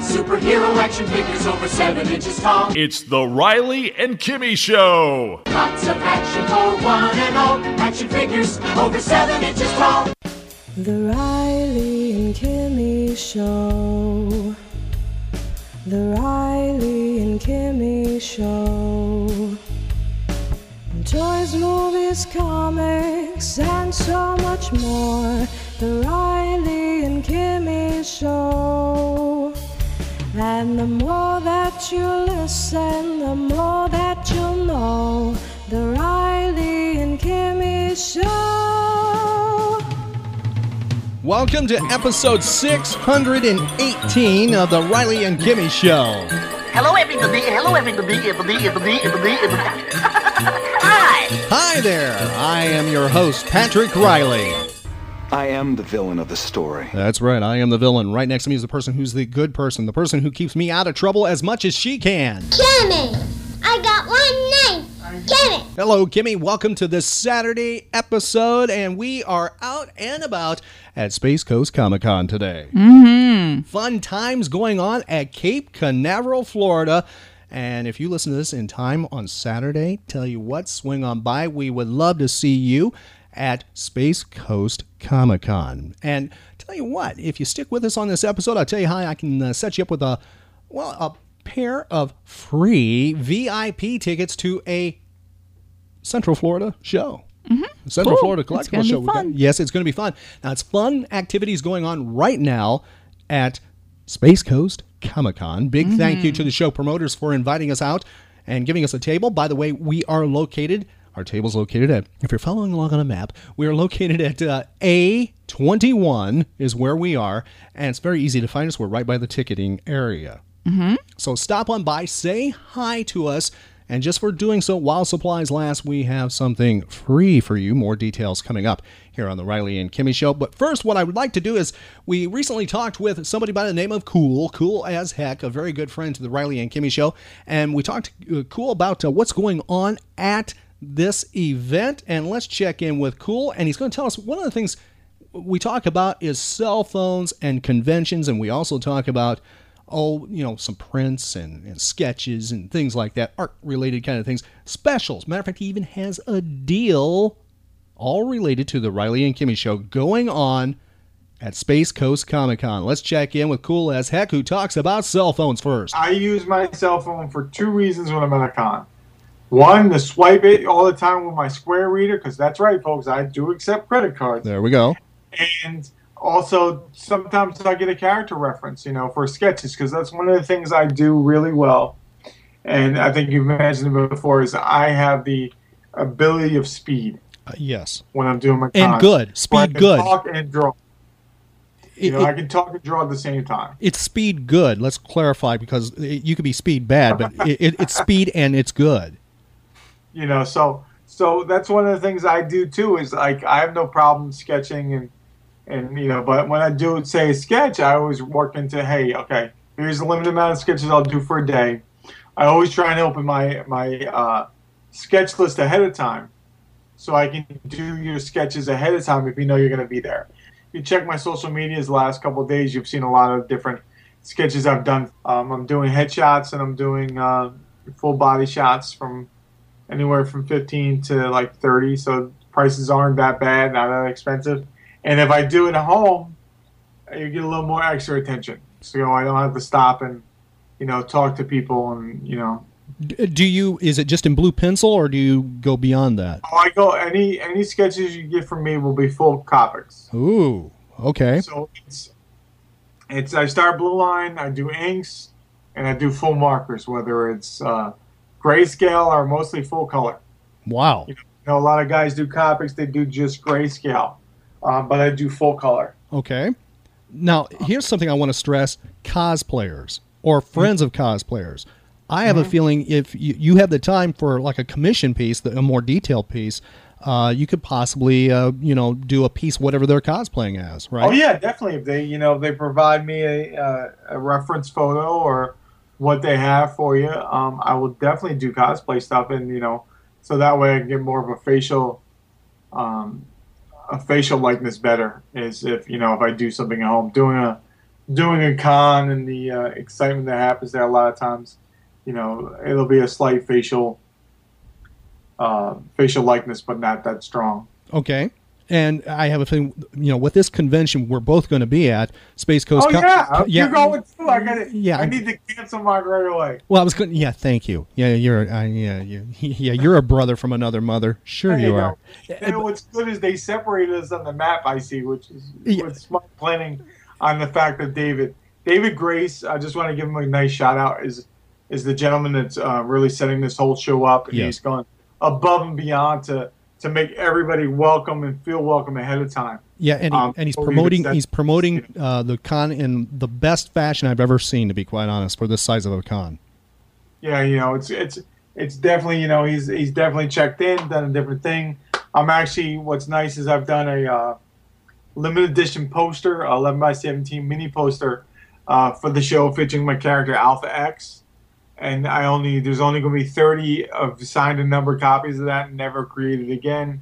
Superhero action figures over seven inches tall. It's the Riley and Kimmy Show. Lots of action for one and all. Action figures over seven inches tall. The Riley and Kimmy Show. The Riley and Kimmy Show. Toys, movies, comics, and so much more. The Riley and Kimmy Show. And the more that you listen, the more that you'll know. The Riley and Kimmy Show. Welcome to episode 618 of the Riley and Kimmy Show. Hello, everybody. Hello, everybody. Everybody, everybody, everybody, everybody. Hi. Hi there. I am your host, Patrick Riley. I am the villain of the story. That's right. I am the villain. Right next to me is the person who's the good person, the person who keeps me out of trouble as much as she can. Kimmy, I got one name. Kimmy. Hello, Kimmy. Welcome to this Saturday episode, and we are out and about at Space Coast Comic Con today. Mm-hmm. Fun times going on at Cape Canaveral, Florida. And if you listen to this in time on Saturday, tell you what, swing on by. We would love to see you at Space Coast Comic Con. And tell you what, if you stick with us on this episode, I'll tell you how I can uh, set you up with a well a pair of free VIP tickets to a Central Florida show. Mm-hmm. Central Cool. Florida Collectible Show. Got- yes, it's going to be fun. Now, it's fun activities going on right now at Space Coast Comic Con. Big thank Mm-hmm. you to the show promoters for inviting us out and giving us a table. By the way, we are located, our table's located at, if you're following along on a map, we are located at uh, A21 is where we are. And it's very easy to find us. We're right by the ticketing area. Mm-hmm. So stop on by, say hi to us, and just for doing so while supplies last, we have something free for you. More details coming up here on the Riley and Kimmy Show. But first, what I would like to do is we recently talked with somebody by the name of Kool, Kool As Heck, a very good friend to the Riley and Kimmy Show, and we talked uh, Kool about uh, what's going on at this event. And let's check in with Kool, and he's going to tell us one of the things we talk about is cell phones and conventions, and we also talk about oh, you know, some prints and, and sketches and things like that, art related kind of things, specials. Matter of fact, he even has a deal all related to the Riley and Kimmy show going on at Space Coast Comic Con. Let's check in with Kool As Heck, who talks about cell phones first. I use my cell phone for two reasons when I'm at a con. One, to swipe it all the time with my Square reader, because that's right, folks, I do accept credit cards. There we go. And also, sometimes I get a character reference, you know, for sketches, because that's one of the things I do really well. And I think you've mentioned it before, is I have the ability of speed Uh, yes. when I'm doing my And good. Speed can good. Talk and draw. You know, it- I can talk and draw at the same time. It's speed good. Let's clarify because it, you could be speed bad, but it, it, it's speed and it's good. You know so so that's one of the things i do too is like i have no problem sketching and and you know but when i do say sketch i always work into hey okay here's a limited amount of sketches i'll do for a day. I always try and open my my uh, sketch list ahead of time so i can do your sketches ahead of time if you know you're going to be there. You check my social medias the last couple days you've seen a lot of different sketches i've done. Um, i'm doing headshots and i'm doing uh, full body shots from anywhere from 15 to like 30 so prices aren't that bad not that expensive and if i do it at home you get a little more extra attention so i don't have to stop and you know talk to people and you know Do you? Is it just in blue pencil, or do you go beyond that? oh, i go any any sketches you get from me will be full copics Ooh, okay. so it's it's i start blue line i do inks and i do full markers whether it's uh grayscale or mostly full color Wow. You know, a lot of guys do copics; they do just grayscale, um, but I do full color. Okay. Now, here's something I want to stress: cosplayers or friends of cosplayers. I have a Mm-hmm. feeling if you, you have the time for like a commission piece, the- a more detailed piece, uh, you could possibly, uh, you know, do a piece whatever they're cosplaying as, right? Oh yeah, definitely. If they, you know, they provide me a, uh, a reference photo or what they have for you, um, I will definitely do cosplay stuff, and you know, so that way I can get more of a facial, um, a facial likeness better. Is if you know if I do something at home, doing a doing a con and the uh, excitement that happens there. A lot of times, you know, it'll be a slight facial, uh, facial likeness, but not that strong. Okay. And I have a feeling, you know, with this convention we're both going to be at, Space Coast. Oh Co- yeah, yeah. you're going too. I got it. Yeah. I need to cancel mine right away. Well, I was going. Yeah, thank you. Yeah, you're. Uh, yeah, you. Yeah, you're a brother from another mother. Sure, you know, are. And what's good is they separated us on the map. I see, which is Yeah. with smart planning on the fact that David, David Grace. I just want to give him a nice shout out. Is is the gentleman that's uh, really setting this whole show up, and Yes. he's gone above and beyond to to make everybody welcome and feel welcome ahead of time. Yeah, and, he, Um, and he's promoting. He's promoting uh, the con in the best fashion I've ever seen. To be quite honest, for this size of a con. yeah, you know, it's it's it's definitely you know he's he's definitely checked in, done a different thing. I'm actually what's nice is I've done a uh, limited edition poster, 11 by 17 mini poster uh, for the show featuring my character Alpha X, and I only there's only going to be 30 of signed and numbered copies of that, never created again,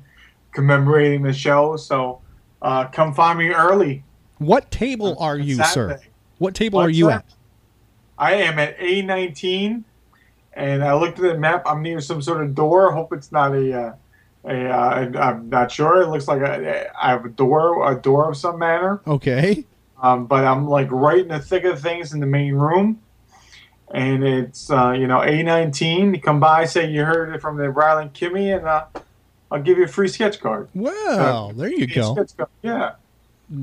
commemorating the show. So uh, come find me early. What table are you, sir? What table are you that? at? I am at A19, and I looked at the map. I'm near some sort of door. I hope it's not a. Uh, a uh, I'm not sure. It looks like a, I have a door, a door of some manner. Okay. Um, but I'm like right in the thick of things in the main room, and it's uh, you know A19. Come by, say you heard it from the Riley and Kimmy, and uh, I'll give you a free sketch card. Well, there you go. Yeah.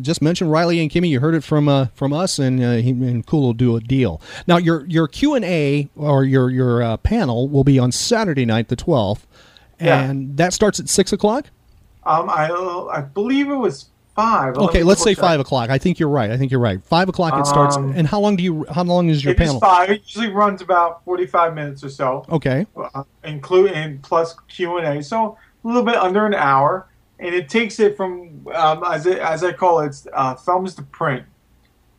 Just mention Riley and Kimmy. You heard it from uh, from us, and uh, he, and Kool will do a deal. Now your your Q and A or your your uh, panel will be on Saturday night, the twelfth, Yeah. and that starts at six o'clock. Um, I I believe it was five. Let Okay, let's say double check. five o'clock. I think you're right. I think you're right. Five o'clock it starts. Um, and how long do you? How long is your It is panel? five. It usually runs about forty-five minutes or so. Okay. uh, include and plus Q and A, so a little bit under an hour, and it takes it from um, as it, as I call it, uh, thumbs to print,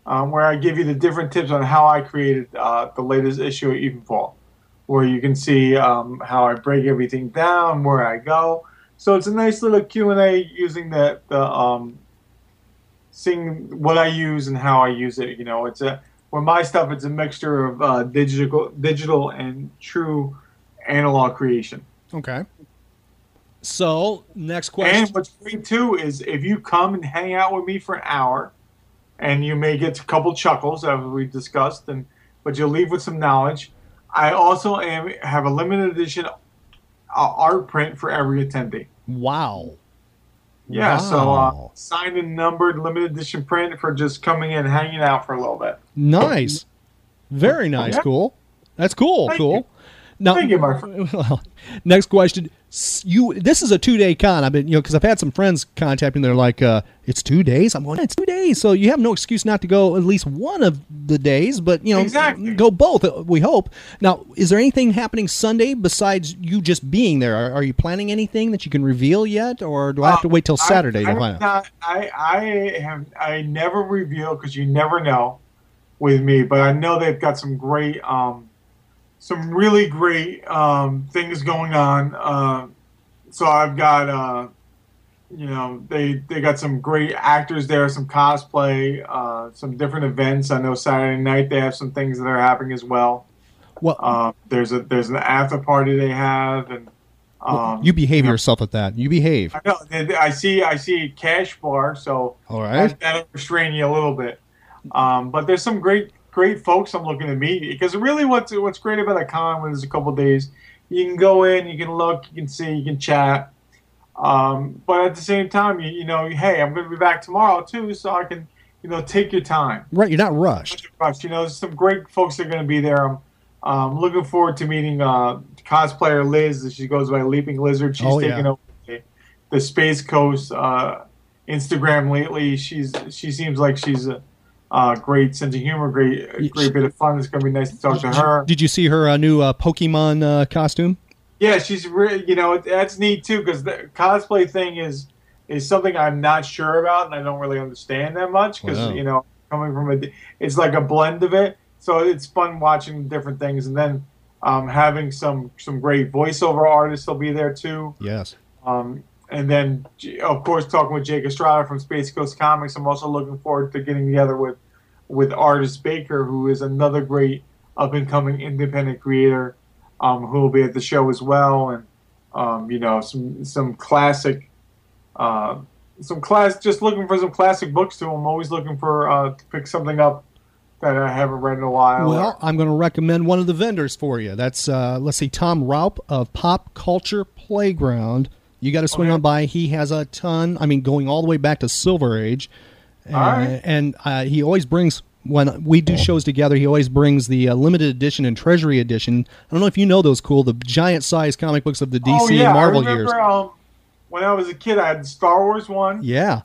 um, where I give you the different tips on how I created uh, the latest issue of Evenfall, where you can see um, how I break everything down, where I go. So it's a nice little Q and A using the the um, seeing what I use and how I use it. You know, it's a for my stuff, it's a mixture of uh, digital, digital and true analog creation. Okay. So next question. And what's great too is if you come and hang out with me for an hour, and you may get a couple chuckles as we discussed, and but you'll leave with some knowledge. I also am have a limited edition uh, art print for every attendee. Wow. Yeah, so uh, signed and numbered limited edition print for just coming in, hanging out for a little bit. Nice. Very nice. Yeah. Cool. That's cool. Thank cool. you. Now, Thank you, my friend. well, next question. You this is a two day con. I've been you know because I've had some friends contacting. me. They're like, uh, "It's two days." I'm going, "It's two days." So you have no excuse not to go at least one of the days, but you know, Exactly. go both. uh, We hope. Now, is there anything happening Sunday besides you just being there? Are, are you planning anything that you can reveal yet, or do I have to wait till Saturday Uh, I, to I find out? I I have I never reveal because you never know with me, but I know they've got some great, um, some really great um, things going on. Uh, so I've got, uh, you know, they they got some great actors there, some cosplay, uh, some different events. I know Saturday night they have some things that are happening as well. Well, Uh, there's a there's an after party they have, and um, you behave yourself at that. You behave. I know. I see. I see cash bar, so All right. that, that'll restrain you a little bit. Um, but there's some great, great folks I'm looking to meet because really, what's what's great about a con when there's a couple days, you can go in, you can look, you can see, you can chat. Um, but at the same time, you, you know, hey, I'm going to be back tomorrow too, so I can, you know, take your time. Right. You're not rushed. Rush. You know, there's some great folks that are going to be there. I'm um, looking forward to meeting uh, cosplayer Liz. She goes by Leaping Lizard. She's Oh, yeah. taking over the, the Space Coast uh, Instagram lately. She's she seems like she's a, uh, great sense of humor, great great bit of fun. It's gonna be nice to talk to her. Did you see her uh, new uh, Pokemon uh, costume? Yeah, she's re- you know that's neat too because the cosplay thing is is something I'm not sure about and I don't really understand that much because Wow. you know coming from a it's like a blend of it. So it's fun watching different things and then um, having some some great voiceover artists will be there too. Yes. Um, and then, of course, talking with Jake Estrada from Space Coast Comics. I'm also looking forward to getting together with with Artist Baker, who is another great up and coming independent creator, um, who will be at the show as well. And um, you know, some some classic, uh, some class. Just looking for some classic books too. I'm always looking for uh, to pick something up that I haven't read in a while. Well, I'm going to recommend one of the vendors for you. That's uh, let's see, Tom Raup of Pop Culture Playground. You got to swing on by. He has a ton. I mean, going all the way back to Silver Age, right. and uh, he always brings. When we do shows together, he always brings the uh, limited edition and Treasury edition. I don't know if you know those cool, the giant size comic books of the DC oh, yeah, and Marvel I remember, years. Um, when I was a kid, I had Star Wars one. Yeah,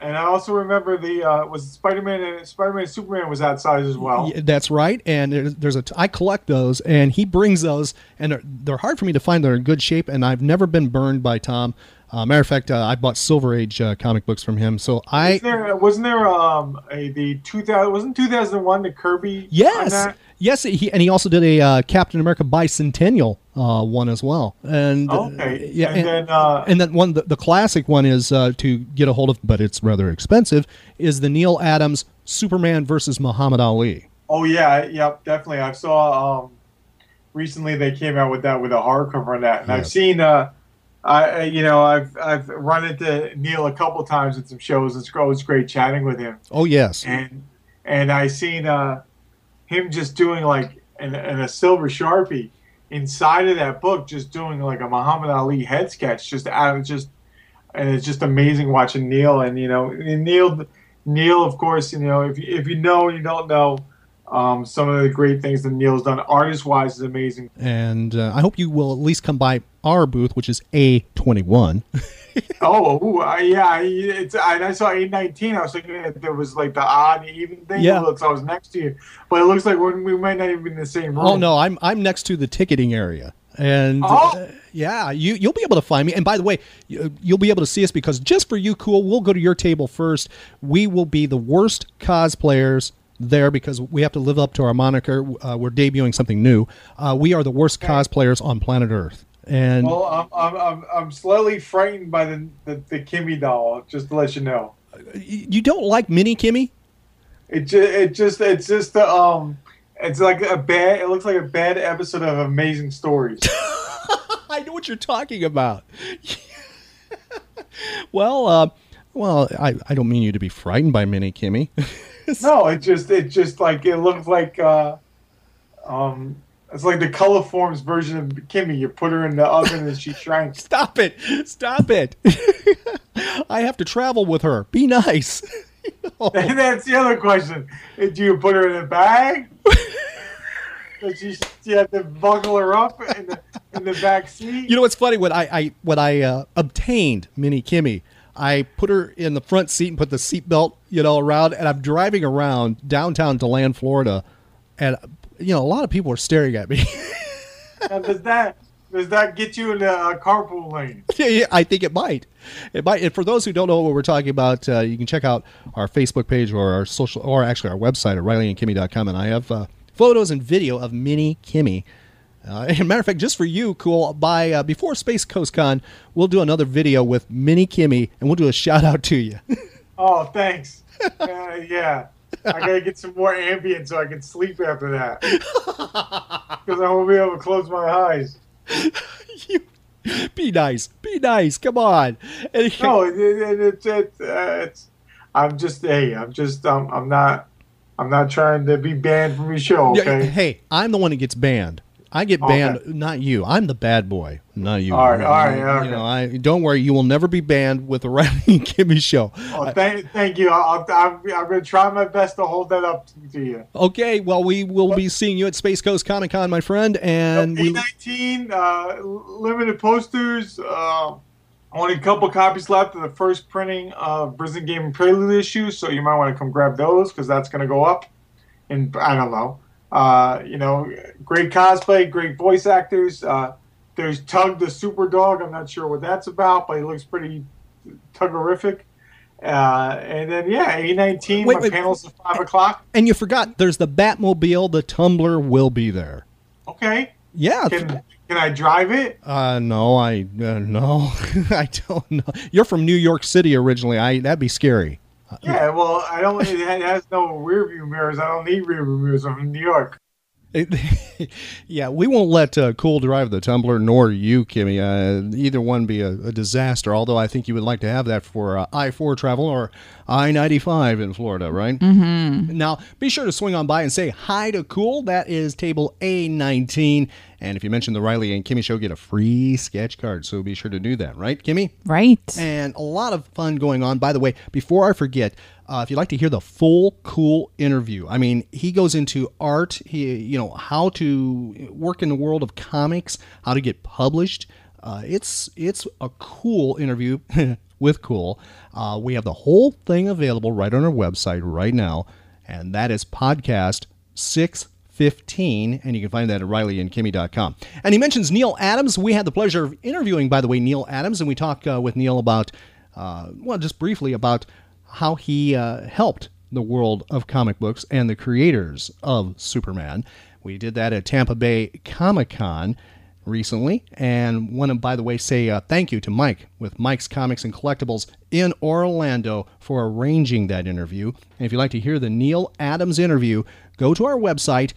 And I also remember the uh, was Spider Man and Spider Man Superman was that size as well. Yeah, that's right. And there's, there's a t- I collect those, and he brings those, and they're, they're hard for me to find. They're in good shape, and I've never been burned by Tom. Uh, matter of fact, uh, I bought Silver Age uh, comic books from him, so I Was there wasn't there um a the two thousand wasn't two thousand one the Kirby on yes, that? yes, he and he also did a uh, Captain America bicentennial uh, one as well. And uh, Okay. yeah, And then, uh, and then one the, the classic one is uh, to get a hold of, but it's rather expensive. Is the Neal Adams Superman versus Muhammad Ali? Oh yeah, yep, definitely. I saw um recently they came out with that with a hardcover on that, and I've seen uh. I, you know, I've I've run into Neal a couple times at some shows. It's always great chatting with him. Oh yes, and and I seen uh, him just doing like in, in a silver sharpie inside of that book, just doing like a Muhammad Ali head sketch, just out of just, and it's just amazing watching Neal and you know and Neal, Neal of course you know if you, if you know and you don't know, um, some of the great things that Neal's done artist wise is amazing. and uh, I hope you will at least come by our booth, which is A twenty one. oh, ooh, uh, yeah, I- it's and I saw eight nineteen. I was thinking that there was like the odd even thing. Yeah. It looks I was next to you, but it looks like we might not even be in the same room. Oh no, I'm I'm next to the ticketing area, and Oh. uh, yeah, you you'll be able to find me. And by the way, you- you'll be able to see us because just for you, Kool, we'll go to your table first. We will be the worst cosplayers there because we have to live up to our moniker. Uh, we're debuting something new. Uh, we are the worst cosplayers on planet Earth, and Well, I'm, I'm, I'm, I'm slightly frightened by the, the, the Kimmy doll, just to let you know. you don't like Mini Kimmy. It, ju- it just, it's just the, um, it's like a bad, it looks like a bad episode of Amazing Stories. I know what you're talking about. well, uh, well, I, I don't mean you to be frightened by Mini Kimmy. no, it just, it just like, it looks like, uh, um, it's like the color forms version of Kimmy. You put her in the oven and she shrank. Stop it! Stop it! I have to travel with her. Be nice. And that's the other question. Do you put her in a bag? Does she, you have to buckle her up in the, in the back seat? You know what's funny? When I, I when I uh, obtained Mini Kimmy, I put her in the front seat and put the seatbelt, you know, around, and I'm driving around downtown DeLand, Florida, and you know, a lot of people are staring at me. Does that does that get you in the uh, carpool lane? yeah, yeah, I think it might. It might. And for those who don't know what we're talking about, uh, you can check out our Facebook page or our social, or actually our website at RileyandKimmy.com, and I have uh, photos and video of Mini Kimmy. Uh, and matter of fact, just for you, Kool. By uh, before Space Coast Con, we'll do another video with Mini Kimmy, and we'll do a shout out to you. Oh, thanks. Uh, yeah, I gotta get some more Ambien so I can sleep after that. Because I won't be able to close my eyes. you Be nice. Be nice. Come on. And- No, it, it, it, it, uh, it's. I'm just hey. I'm just. Um, I'm not. I'm not trying to be banned from your show. Okay. hey, I'm the one that gets banned. I get Okay. banned, not you. I'm the bad boy, not you. All right, all right, You okay. know, I don't worry. You will never be banned with the Riley Kimmy show. Oh, thank, thank you. I'm, I'm going to try my best to hold that up to you. Okay, well, we will be seeing you at Space Coast Comic Con, my friend, and we. A19, uh, limited posters. Uh, Only a couple copies left of the first printing of Prison Gaming Prelude issue, so you might want to come grab those because that's going to go up. And I don't know, uh, you know, great cosplay, great voice actors. Uh, there's Tug the Super Dog. I'm not sure what that's about, but he looks pretty tuggerific. Uh, and then yeah, A19. Wait, my wait. panels at five o'clock. And you forgot there's the Batmobile, the Tumbler will be there. Okay. Yeah. Can can I drive it? Uh, no, I uh, no, I don't know. You're from New York City originally. I that'd be scary. Yeah. Well, I don't. It has no rear view mirrors. I don't need rear view mirrors. I'm from New York. Yeah, we won't let uh, Kool drive the Tumbler, nor you, Kimmy. Uh, either one be a, a disaster. Although I think you would like to have that for uh, I four travel or I ninety five in Florida, right? Mm-hmm. Now, be sure to swing on by and say hi to Kool. That is table A19. And if you mention the Riley and Kimmy show, get a free sketch card. So be sure to do that, right, Kimmy? Right. And a lot of fun going on. By the way, before I forget, uh, if you'd like to hear the full Kool interview, I mean, he goes into art, he, you know, how to work in the world of comics, how to get published. Uh, it's it's a cool interview with Kool. Uh, we have the whole thing available right on our website right now, and that is podcast six 15, and you can find that at rileyandkimmy.com. And he mentions Neal Adams. We had the pleasure of interviewing, by the way, Neal Adams, and we talked uh, with Neal about, uh, well, just briefly about how he uh, helped the world of comic books and the creators of Superman. We did that at Tampa Bay Comic Con recently. And want to, by the way, say uh, thank you to Mike with Mike's Comics and Collectibles in Orlando for arranging that interview. And if you'd like to hear the Neal Adams interview, go to our website.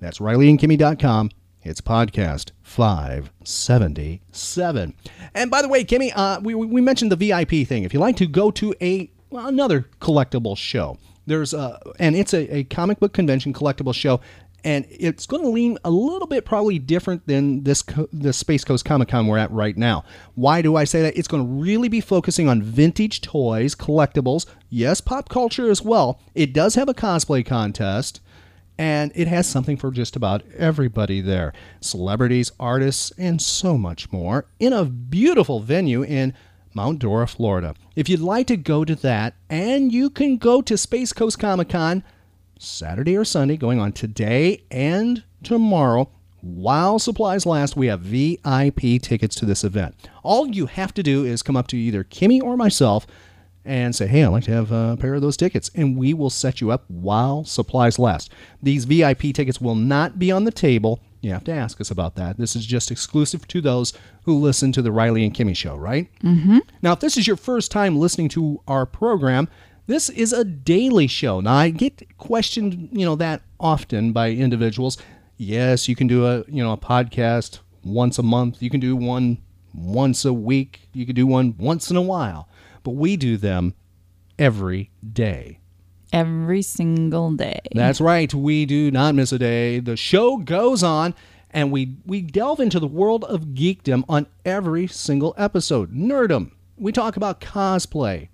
That's rileyandkimmy.com. It's podcast 577. And by the way, Kimmy, uh, we, we mentioned the VIP thing. If you'd like to go to a well, another collectible show, there's a, and it's a, a comic book convention collectible show and it's going to lean a little bit probably different than this co- the Space Coast Comic Con we're at right now. Why do I say that? It's going to really be focusing on vintage toys, collectibles, yes, pop culture as well. It does have a cosplay contest, and it has something for just about everybody there celebrities, artists, and so much more in a beautiful venue in Mount Dora, Florida. If you'd like to go to that, and you can go to Space Coast Comic Con. Saturday or Sunday, going on today and tomorrow. While supplies last, we have VIP tickets to this event. All you have to do is come up to either Kimmy or myself and say, hey, I'd like to have a pair of those tickets. And we will set you up while supplies last. These VIP tickets will not be on the table. You have to ask us about that. This is just exclusive to those who listen to the Riley and Kimmy show, right? Mm-hmm. Now, if this is your first time listening to our program, this is a daily show. Now I get questioned, you know, that often by individuals. Yes, you can do a, you know, a podcast once a month. You can do one once a week. You can do one once in a while. But we do them every day. Every single day. That's right. We do not miss a day. The show goes on and we we delve into the world of geekdom on every single episode. Nerdum. We talk about cosplay,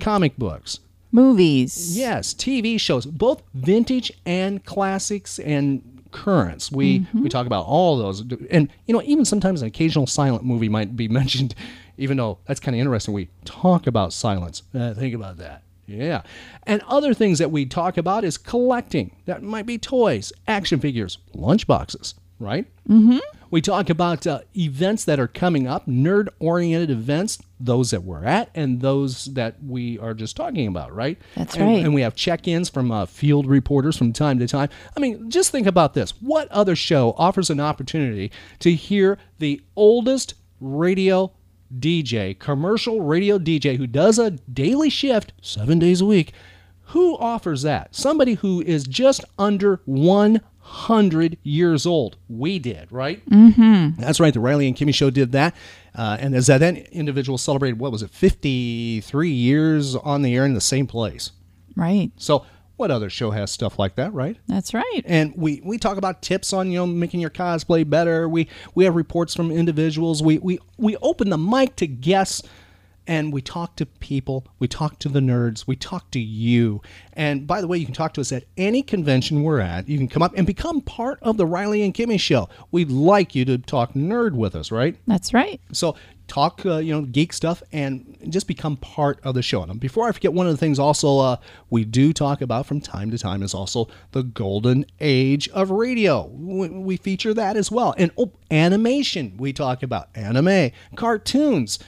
comic books, movies. Yes, TV shows, both vintage and classics and currents. We Mm-hmm. we talk about all those, and you know, even sometimes an occasional silent movie might be mentioned. Even though that's kind of interesting, we talk about silence. Uh, think about that. Yeah, and other things that we talk about is collecting. That might be toys, action figures, lunchboxes, right? Mm-hmm. We talk about uh, events that are coming up, nerd oriented events, those that we're at and those that we are just talking about, right? That's And- right. And we have check ins from uh, field reporters from time to time. I mean, just think about this. What other show offers an opportunity to hear the oldest radio DJ, commercial radio DJ who does a daily shift seven days a week? Who offers that? Somebody who is just under 100 years old. We did, right? Mm-hmm. That's right. The Riley and Kimmy show did that. Uh, and as that individual celebrated, what was it, 53 years on the air in the same place. Right. So, what other show has stuff like that, right? That's right. And we, we talk about tips on you know making your cosplay better. We we have reports from individuals. We we we open the mic to guests and we talk to people, we talk to the nerds, we talk to you. And by the way, you can talk to us at any convention we're at. You can come up and become part of the Riley and Kimmy show. We'd like you to talk nerd with us, right? That's right. So talk, uh, you know, geek stuff, and just become part of the show. And before I forget, one of the things also uh, we do talk about from time to time is also the golden age of radio. We, we feature that as well, and oh, animation. We talk about anime, cartoons.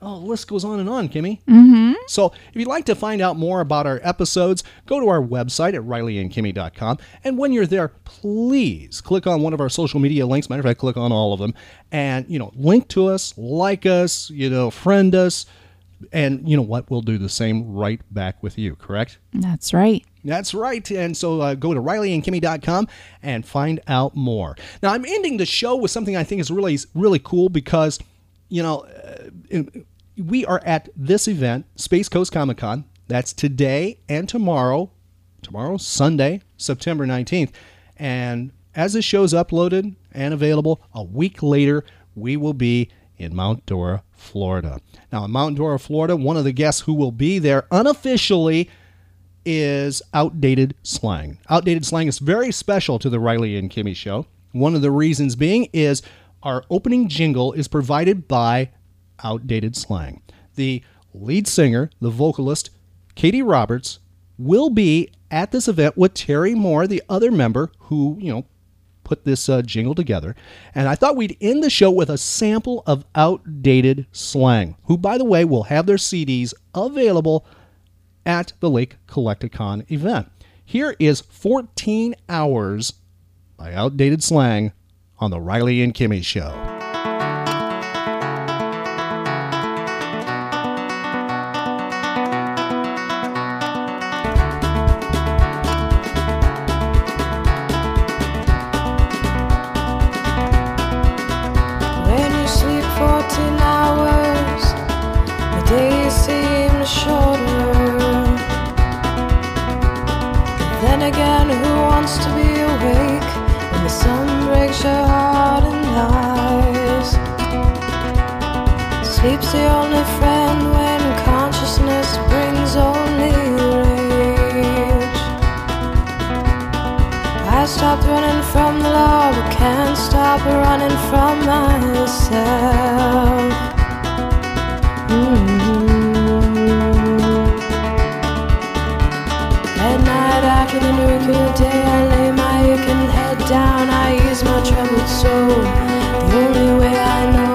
Oh, the list goes on and on, Kimmy. Mm-hmm. So, if you'd like to find out more about our episodes, go to our website at rileyandkimmy.com. And when you're there, please click on one of our social media links. Matter of fact, click on all of them and, you know, link to us, like us, you know, friend us. And you know what? We'll do the same right back with you, correct? That's right. That's right. And so uh, go to rileyandkimmy.com and find out more. Now, I'm ending the show with something I think is really, really cool because, you know, uh, we are at this event, Space Coast Comic Con. That's today and tomorrow. Tomorrow, Sunday, September 19th. And as the show's uploaded and available, a week later, we will be in Mount Dora, Florida. Now, in Mount Dora, Florida, one of the guests who will be there unofficially is outdated slang. Outdated slang is very special to the Riley and Kimmy show. One of the reasons being is our opening jingle is provided by outdated slang. The lead singer, the vocalist, Katie Roberts, will be at this event with Terry Moore, the other member who, you know, put this uh, jingle together. And I thought we'd end the show with a sample of outdated slang, who, by the way, will have their CDs available at the Lake Collecticon event. Here is 14 Hours by Outdated Slang on the Riley and Kimmy Show. Only friend when consciousness brings only rage. I stopped running from the law, but can't stop running from myself. Mm. At night after the nuclear day, I lay my aching head down. I ease my troubled soul. The only way I know,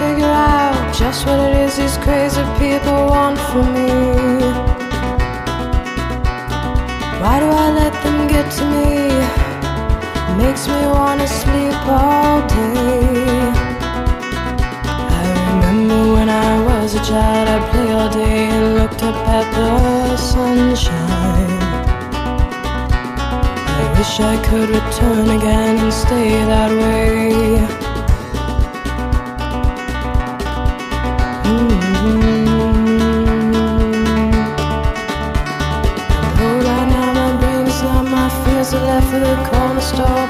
figure out just what it is these crazy people want from me. Why do I let them get to me? Makes me wanna sleep all day. I remember when I was a child, I'd play all day and looked up at the sunshine. I wish I could return again and stay that way. The corner store,